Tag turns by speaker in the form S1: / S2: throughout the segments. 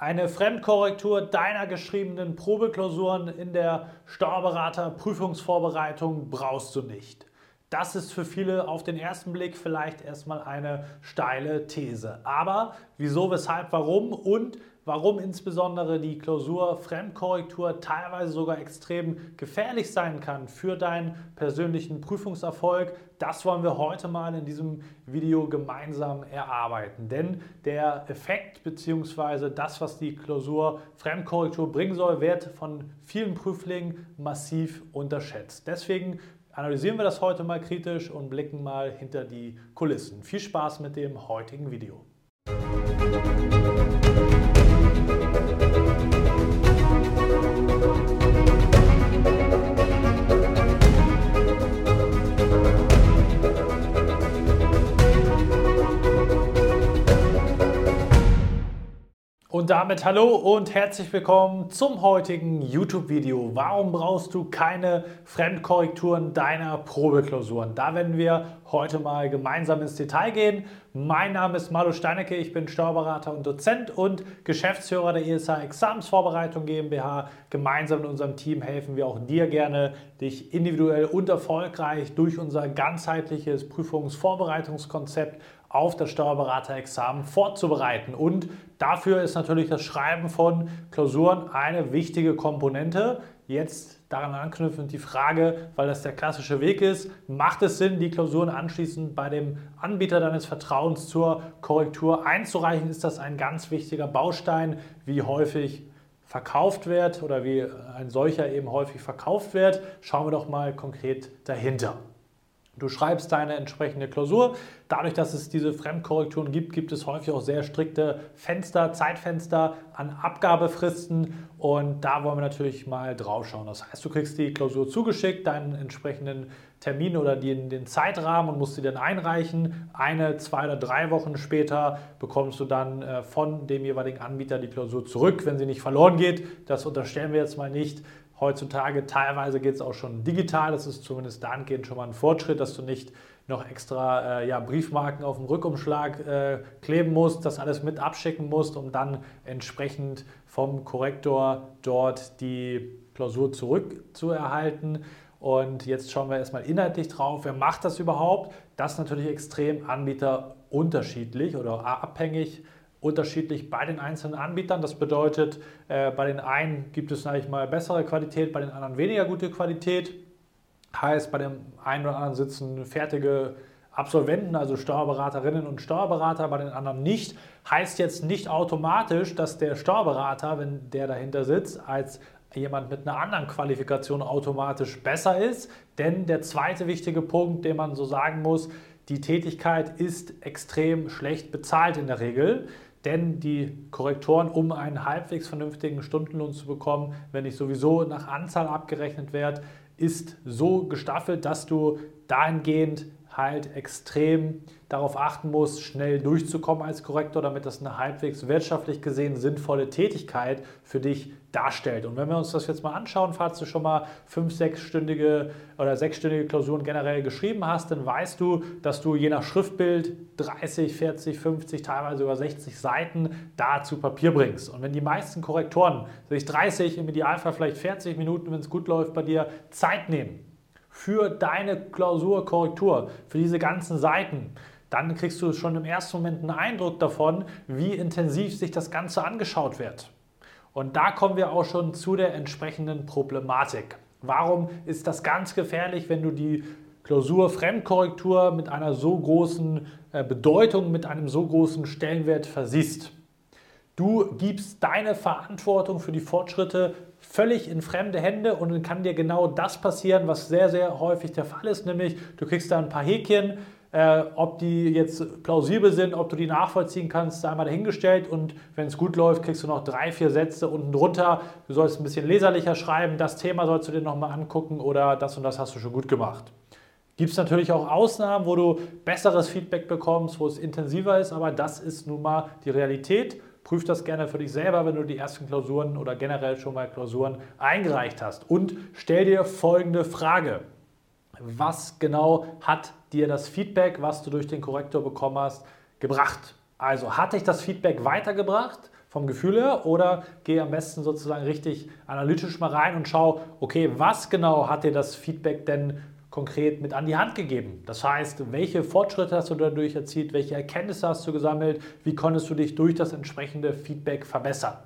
S1: Eine Fremdkorrektur deiner geschriebenen Probeklausuren in der Steuerberater-Prüfungsvorbereitung brauchst du nicht. Das ist für viele auf den ersten Blick vielleicht erstmal eine steile These. Aber wieso, weshalb, warum und warum insbesondere die Klausur Fremdkorrektur teilweise sogar extrem gefährlich sein kann für deinen persönlichen Prüfungserfolg, das wollen wir heute mal in diesem Video gemeinsam erarbeiten. Denn der Effekt bzw. das, was die Klausur Fremdkorrektur bringen soll, wird von vielen Prüflingen massiv unterschätzt. Deswegen analysieren wir das heute mal kritisch und blicken mal hinter die Kulissen. Viel Spaß mit dem heutigen Video. Und damit hallo und herzlich willkommen zum heutigen YouTube-Video. Warum brauchst du keine Fremdkorrekturen deiner Probeklausuren? Da werden wir heute mal gemeinsam ins Detail gehen. Mein Name ist Malu Steinecke, ich bin Steuerberater und Dozent und Geschäftsführer der ESA Examensvorbereitung GmbH. Gemeinsam mit unserem Team helfen wir auch dir gerne, dich individuell und erfolgreich durch unser ganzheitliches Prüfungsvorbereitungskonzept auf das Steuerberaterexamen vorzubereiten. Und dafür ist natürlich das Schreiben von Klausuren eine wichtige Komponente. Jetzt daran anknüpfend die Frage, weil das der klassische Weg ist, macht es Sinn, die Klausuren anschließend bei dem Anbieter deines Vertrauens zur Korrektur einzureichen? Ist das ein ganz wichtiger Baustein, wie häufig verkauft wird oder wie ein solcher eben häufig verkauft wird? Schauen wir doch mal konkret dahinter. Du schreibst deine entsprechende Klausur. Dadurch, dass es diese Fremdkorrekturen gibt, gibt es häufig auch sehr strikte Fenster, Zeitfenster an Abgabefristen und da wollen wir natürlich mal drauf schauen. Das heißt, du kriegst die Klausur zugeschickt, deinen entsprechenden Termin oder den, den Zeitrahmen und musst sie dann einreichen. Eine, zwei oder drei Wochen später bekommst du dann äh, von dem jeweiligen Anbieter die Klausur zurück, wenn sie nicht verloren geht. Das unterstellen wir jetzt mal nicht. Heutzutage teilweise geht es auch schon digital. Das ist zumindest dahingehend schon mal ein Fortschritt, dass du nicht noch extra äh, ja, Briefmarken auf dem Rückumschlag äh, kleben musst, das alles mit abschicken musst, um dann entsprechend vom Korrektor dort die Klausur zurückzuerhalten. Und jetzt schauen wir erstmal inhaltlich drauf. Wer macht das überhaupt? Das ist natürlich extrem Anbieter unterschiedlich oder abhängig unterschiedlich bei den einzelnen Anbietern. Das bedeutet, äh, bei den einen gibt es sage mal bessere Qualität, bei den anderen weniger gute Qualität. Heißt, bei dem einen oder anderen sitzen fertige Absolventen, also Steuerberaterinnen und Steuerberater, bei den anderen nicht. Heißt jetzt nicht automatisch, dass der Steuerberater, wenn der dahinter sitzt, als jemand mit einer anderen Qualifikation automatisch besser ist. Denn der zweite wichtige Punkt, den man so sagen muss, die Tätigkeit ist extrem schlecht bezahlt in der Regel. Denn die Korrektoren, um einen halbwegs vernünftigen Stundenlohn zu bekommen, wenn nicht sowieso nach Anzahl abgerechnet wird, ist so gestaffelt, dass du dahingehend halt extrem darauf achten musst, schnell durchzukommen als Korrektor, damit das eine halbwegs wirtschaftlich gesehen sinnvolle Tätigkeit für dich darstellt. Und wenn wir uns das jetzt mal anschauen, falls du schon mal fünf, sechsstündige oder sechsstündige Klausuren generell geschrieben hast, dann weißt du, dass du je nach Schriftbild 30, 40, 50, teilweise sogar 60 Seiten da zu Papier bringst. Und wenn die meisten Korrektoren sich 30, im Idealfall vielleicht 40 Minuten, wenn es gut läuft bei dir, Zeit nehmen, für deine Klausurkorrektur, für diese ganzen Seiten, dann kriegst du schon im ersten Moment einen Eindruck davon, wie intensiv sich das Ganze angeschaut wird. Und da kommen wir auch schon zu der entsprechenden Problematik. Warum ist das ganz gefährlich, wenn du die Klausur Fremdkorrektur mit einer so großen äh, Bedeutung, mit einem so großen Stellenwert versiehst? Du gibst deine Verantwortung für die Fortschritte völlig in fremde Hände und dann kann dir genau das passieren, was sehr, sehr häufig der Fall ist, nämlich du kriegst da ein paar Häkchen, äh, ob die jetzt plausibel sind, ob du die nachvollziehen kannst, einmal dahingestellt und wenn es gut läuft, kriegst du noch drei, vier Sätze unten drunter. Du sollst ein bisschen leserlicher schreiben, das Thema sollst du dir nochmal angucken oder das und das hast du schon gut gemacht. Gibt es natürlich auch Ausnahmen, wo du besseres Feedback bekommst, wo es intensiver ist, aber das ist nun mal die Realität. Prüf das gerne für dich selber, wenn du die ersten Klausuren oder generell schon mal Klausuren eingereicht hast. Und stell dir folgende Frage. Was genau hat dir das Feedback, was du durch den Korrektor bekommen hast, gebracht? Also hat dich das Feedback weitergebracht? vom Gefühl her oder geh am besten sozusagen richtig analytisch mal rein und schau, okay, was genau hat dir das Feedback denn konkret mit an die Hand gegeben? Das heißt, welche Fortschritte hast du dadurch erzielt, welche Erkenntnisse hast du gesammelt, wie konntest du dich durch das entsprechende Feedback verbessern?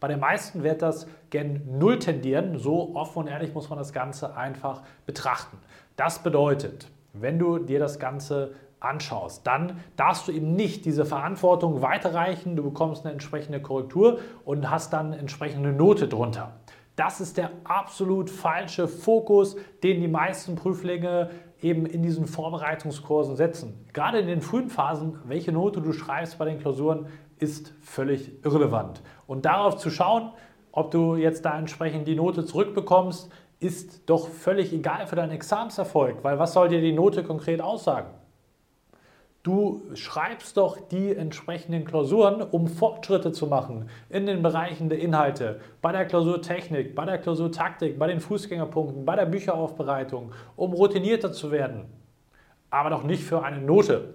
S1: Bei den meisten wird das gen Null tendieren, so offen und ehrlich muss man das Ganze einfach betrachten. Das bedeutet, wenn du dir das Ganze anschaust, dann darfst du eben nicht diese Verantwortung weiterreichen. Du bekommst eine entsprechende Korrektur und hast dann entsprechende Note drunter. Das ist der absolut falsche Fokus, den die meisten Prüflinge eben in diesen Vorbereitungskursen setzen. Gerade in den frühen Phasen, welche Note du schreibst bei den Klausuren, ist völlig irrelevant. Und darauf zu schauen, ob du jetzt da entsprechend die Note zurückbekommst, ist doch völlig egal für deinen Examenserfolg, weil was soll dir die Note konkret aussagen? Du schreibst doch die entsprechenden Klausuren, um Fortschritte zu machen in den Bereichen der Inhalte, bei der Klausurtechnik, bei der Klausurtaktik, bei den Fußgängerpunkten, bei der Bücheraufbereitung, um routinierter zu werden. Aber doch nicht für eine Note.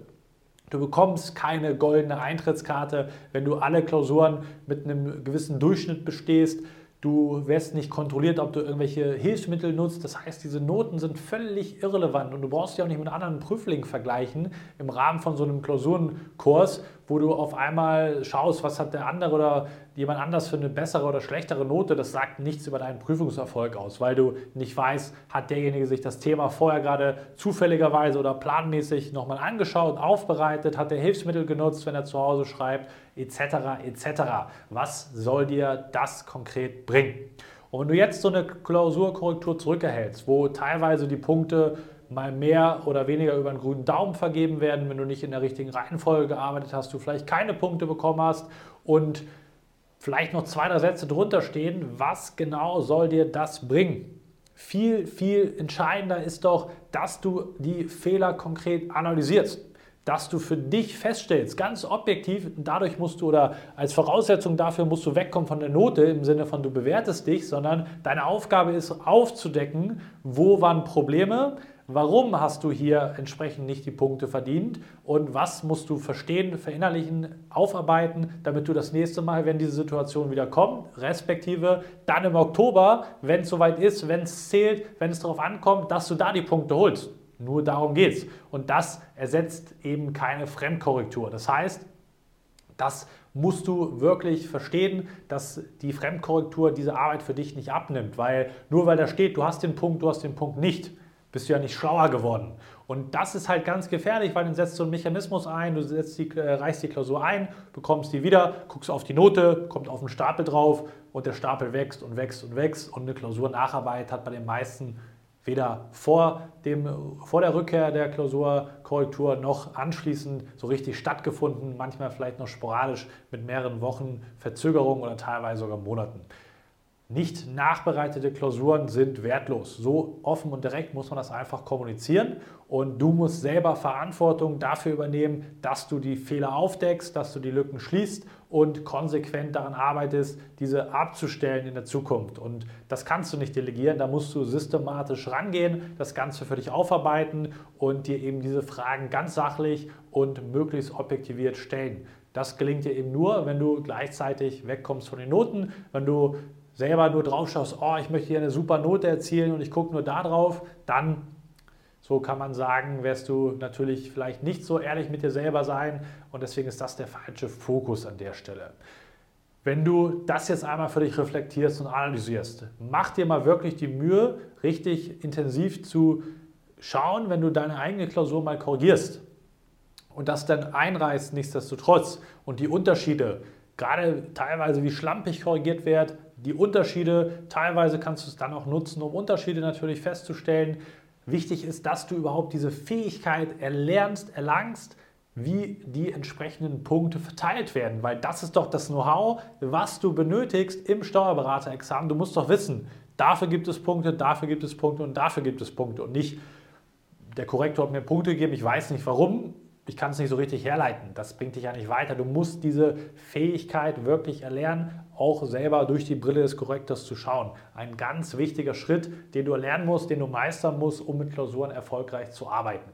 S1: Du bekommst keine goldene Eintrittskarte, wenn du alle Klausuren mit einem gewissen Durchschnitt bestehst. Du wirst nicht kontrolliert, ob du irgendwelche Hilfsmittel nutzt. Das heißt, diese Noten sind völlig irrelevant und du brauchst sie auch nicht mit anderen Prüflingen vergleichen im Rahmen von so einem Klausurenkurs, wo du auf einmal schaust, was hat der andere oder jemand anders für eine bessere oder schlechtere Note. Das sagt nichts über deinen Prüfungserfolg aus, weil du nicht weißt, hat derjenige sich das Thema vorher gerade zufälligerweise oder planmäßig nochmal angeschaut, aufbereitet, hat er Hilfsmittel genutzt, wenn er zu Hause schreibt, etc. etc. Was soll dir das konkret bringen? Und wenn du jetzt so eine Klausurkorrektur zurückerhältst, wo teilweise die Punkte mal mehr oder weniger über einen grünen Daumen vergeben werden, wenn du nicht in der richtigen Reihenfolge gearbeitet hast, du vielleicht keine Punkte bekommen hast und vielleicht noch zwei, drei Sätze drunter stehen, was genau soll dir das bringen? Viel, viel entscheidender ist doch, dass du die Fehler konkret analysierst dass du für dich feststellst, ganz objektiv, dadurch musst du oder als Voraussetzung dafür musst du wegkommen von der Note im Sinne von du bewertest dich, sondern deine Aufgabe ist aufzudecken, wo waren Probleme, Warum hast du hier entsprechend nicht die Punkte verdient und was musst du verstehen, verinnerlichen, aufarbeiten, damit du das nächste Mal, wenn diese Situation wieder kommt, respektive dann im Oktober, wenn es soweit ist, wenn es zählt, wenn es darauf ankommt, dass du da die Punkte holst. Nur darum geht es. Und das ersetzt eben keine Fremdkorrektur. Das heißt, das musst du wirklich verstehen, dass die Fremdkorrektur diese Arbeit für dich nicht abnimmt, weil nur weil da steht, du hast den Punkt, du hast den Punkt nicht, bist du ja nicht schlauer geworden. Und das ist halt ganz gefährlich, weil dann setzt du einen Mechanismus ein, du setzt die, äh, reichst die Klausur ein, bekommst die wieder, guckst auf die Note, kommt auf den Stapel drauf und der Stapel wächst und wächst und wächst und eine Klausurnacharbeit hat bei den meisten weder vor, dem, vor der Rückkehr der Klausurkorrektur noch anschließend so richtig stattgefunden, manchmal vielleicht noch sporadisch mit mehreren Wochen Verzögerung oder teilweise sogar Monaten. Nicht nachbereitete Klausuren sind wertlos. So offen und direkt muss man das einfach kommunizieren und du musst selber Verantwortung dafür übernehmen, dass du die Fehler aufdeckst, dass du die Lücken schließt und konsequent daran arbeitest, diese abzustellen in der Zukunft. Und das kannst du nicht delegieren, da musst du systematisch rangehen, das Ganze für dich aufarbeiten und dir eben diese Fragen ganz sachlich und möglichst objektiviert stellen. Das gelingt dir eben nur, wenn du gleichzeitig wegkommst von den Noten, wenn du selber nur drauf schaust, oh, ich möchte hier eine super Note erzielen und ich gucke nur da drauf, dann, so kann man sagen, wirst du natürlich vielleicht nicht so ehrlich mit dir selber sein und deswegen ist das der falsche Fokus an der Stelle. Wenn du das jetzt einmal für dich reflektierst und analysierst, mach dir mal wirklich die Mühe, richtig intensiv zu schauen, wenn du deine eigene Klausur mal korrigierst und das dann einreißt, nichtsdestotrotz und die Unterschiede, gerade teilweise wie schlampig korrigiert wird, die Unterschiede, teilweise kannst du es dann auch nutzen, um Unterschiede natürlich festzustellen. Wichtig ist, dass du überhaupt diese Fähigkeit erlernst, erlangst, wie die entsprechenden Punkte verteilt werden, weil das ist doch das Know-how, was du benötigst im Steuerberaterexamen. Du musst doch wissen, dafür gibt es Punkte, dafür gibt es Punkte und dafür gibt es Punkte und nicht der Korrektor hat mir Punkte gegeben, ich weiß nicht warum, ich kann es nicht so richtig herleiten. Das bringt dich ja nicht weiter. Du musst diese Fähigkeit wirklich erlernen, auch selber durch die Brille des Korrektors zu schauen. Ein ganz wichtiger Schritt, den du erlernen musst, den du meistern musst, um mit Klausuren erfolgreich zu arbeiten.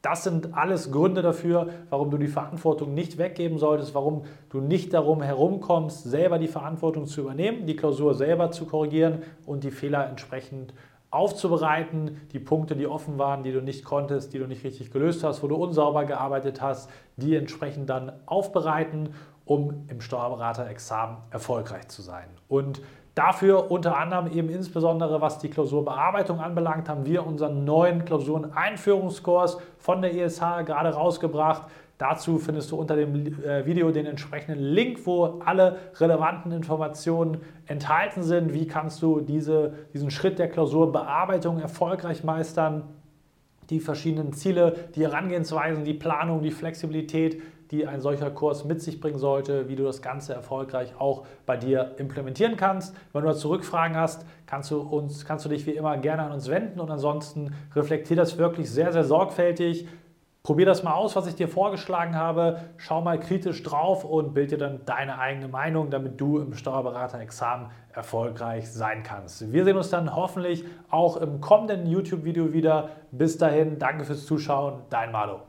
S1: Das sind alles Gründe dafür, warum du die Verantwortung nicht weggeben solltest, warum du nicht darum herumkommst, selber die Verantwortung zu übernehmen, die Klausur selber zu korrigieren und die Fehler entsprechend aufzubereiten, die Punkte, die offen waren, die du nicht konntest, die du nicht richtig gelöst hast, wo du unsauber gearbeitet hast, die entsprechend dann aufbereiten, um im Steuerberaterexamen erfolgreich zu sein. Und Dafür unter anderem eben insbesondere, was die Klausurbearbeitung anbelangt, haben wir unseren neuen Klausuren-Einführungskurs von der ESH gerade rausgebracht. Dazu findest du unter dem äh, Video den entsprechenden Link, wo alle relevanten Informationen enthalten sind. Wie kannst du diese, diesen Schritt der Klausurbearbeitung erfolgreich meistern? Die verschiedenen Ziele, die Herangehensweisen, die Planung, die Flexibilität, die ein solcher Kurs mit sich bringen sollte, wie du das Ganze erfolgreich auch bei dir implementieren kannst. Wenn du dazu Rückfragen hast, kannst du, uns, kannst du dich wie immer gerne an uns wenden und ansonsten reflektier das wirklich sehr, sehr sorgfältig. Probier das mal aus, was ich dir vorgeschlagen habe. Schau mal kritisch drauf und bild dir dann deine eigene Meinung, damit du im Steuerberater-Examen erfolgreich sein kannst. Wir sehen uns dann hoffentlich auch im kommenden YouTube-Video wieder. Bis dahin, danke fürs Zuschauen, dein Malo.